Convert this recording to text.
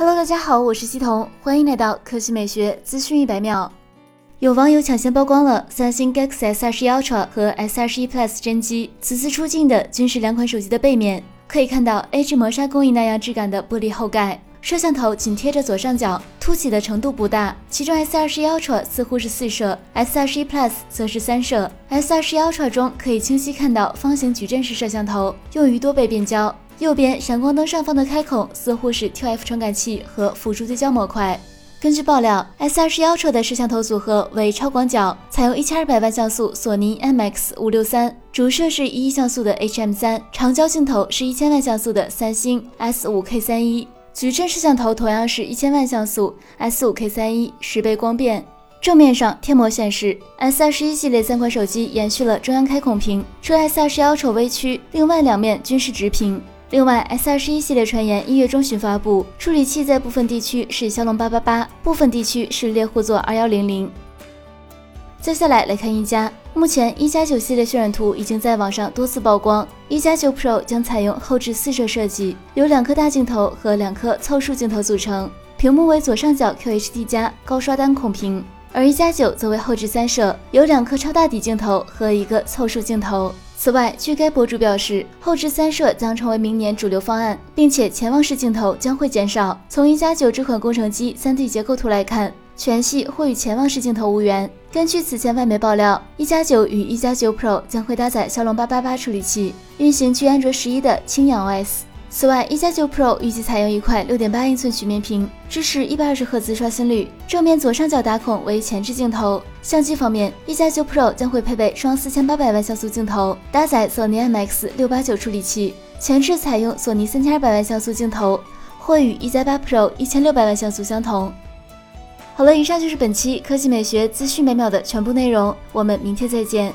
Hello，大家好，我是西彤，欢迎来到科技美学资讯一百秒。有网友抢先曝光了三星 Galaxy S21 Ultra 和 S21 Plus 真机，此次出镜的均是两款手机的背面，可以看到 A G 磨砂工艺那样质感的玻璃后盖，摄像头紧贴着左上角，凸起的程度不大。其中 S21 Ultra 似乎是四摄，S21 Plus 则是三摄。S21 Ultra 中可以清晰看到方形矩阵式摄像头，用于多倍变焦。右边闪光灯上方的开孔似乎是 TF 传感器和辅助对焦模块。根据爆料，S21 Ultra 的摄像头组合为超广角，采用1200万像素索尼 IMX563，主摄是一亿像素的 HM3，长焦镜头是一千万像素的三星 S5K31，矩阵摄像头同样是一千万像素 S5K31，十倍光变。正面上贴膜显示，S21 系列三款手机延续了中央开孔屏，除 S21 Ultra 微曲，另外两面均是直屏。另外，S 二十一系列传言一月中旬发布，处理器在部分地区是骁龙八八八，部分地区是猎户座二幺零零。接下来来看一加，目前一加九系列渲染图已经在网上多次曝光，一加九 Pro 将采用后置四摄设计，由两颗大镜头和两颗凑数镜头组成，屏幕为左上角 QHD 加高刷单孔屏，而一加九则为后置三摄，有两颗超大底镜头和一个凑数镜头。此外，据该博主表示，后置三摄将成为明年主流方案，并且潜望式镜头将会减少。从一加九这款工程机 3D 结构图来看，全系或与潜望式镜头无缘。根据此前外媒爆料，一加九与一加九 Pro 将会搭载骁龙八八八处理器，运行基于安卓十一的氢氧 OS。此外，一加九 Pro 预计采用一块六点八英寸曲面屏，支持一百二十赫兹刷新率。正面左上角打孔为前置镜头。相机方面，一加九 Pro 将会配备双四千八百万像素镜头，搭载索尼 IMX 六八九处理器，前置采用索尼三千二百万像素镜头，或与一加八 Pro 一千六百万像素相同。好了，以上就是本期科技美学资讯每秒的全部内容，我们明天再见。